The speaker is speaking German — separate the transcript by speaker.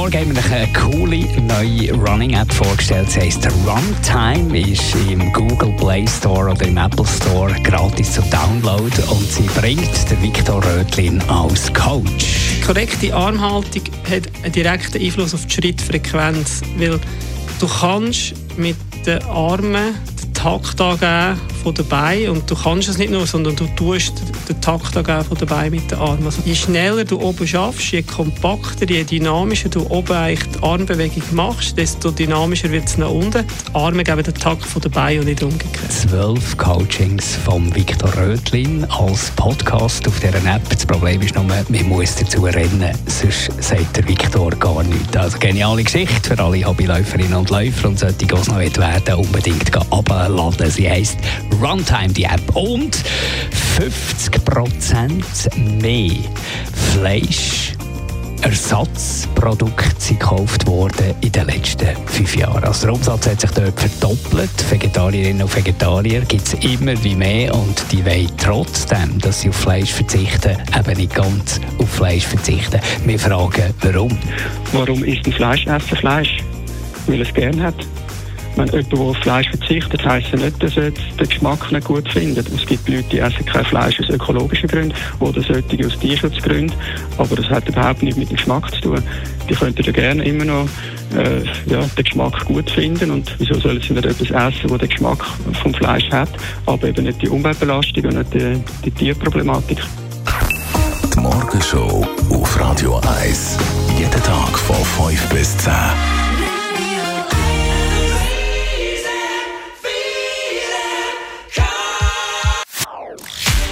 Speaker 1: Morgen haben wir eine coole neue Running-App vorgestellt. Sie heisst Runtime, ist im Google Play Store oder im Apple Store gratis zu Download und sie bringt der Viktor Rötlin als Coach.
Speaker 2: korrekte Armhaltung hat einen direkten Einfluss auf die Schrittfrequenz, weil du kannst mit den Armen den Takt angeben von Beinen und du kannst es nicht nur, sondern du tust den Takt angeben von Beinen mit den Armen. Also je schneller du oben schaffst, je kompakter, je dynamischer du oben eigentlich die Armbewegung machst, desto dynamischer wird es nach unten. Die Arme geben den Takt von Beinen und nicht umgekehrt.
Speaker 1: Zwölf Coachings von Viktor Rötlin als Podcast auf dieser App. Das Problem ist nur, man muss dazu rennen, sonst sagt der Viktor gar nichts. Also geniale Geschichte für alle Hobbyläuferinnen und Läufer und sollte die noch werden, unbedingt abladen. Sie heisst Runtime, die App. Und 50% mehr Fleisch Ersatzprodukte sind gekauft worden in den letzten fünf Jahren. Also der Umsatz hat sich dort verdoppelt. Vegetarierinnen und Vegetarier gibt es immer wie mehr und die wollen trotzdem, dass sie auf Fleisch verzichten, eben nicht ganz auf Fleisch verzichten. Wir fragen, warum?
Speaker 3: Warum isst ein Fleischesser Fleisch? Weil es gerne hat. Wenn jemand, auf Fleisch verzichtet, heisst ja nicht, dass er den Geschmack nicht gut findet. Es gibt Leute, die essen kein Fleisch aus ökologischen Gründen oder solche aus Tierschutzgründen. Aber das hat überhaupt nichts mit dem Geschmack zu tun. Die könnten ja gerne immer noch äh, ja, den Geschmack gut finden. Und wieso sollen sie nicht etwas essen, das den Geschmack vom Fleisch hat, aber eben nicht die Umweltbelastung und nicht die, die Tierproblematik.
Speaker 4: Die Morgenshow auf Radio 1. Jeden Tag von 5 bis 10.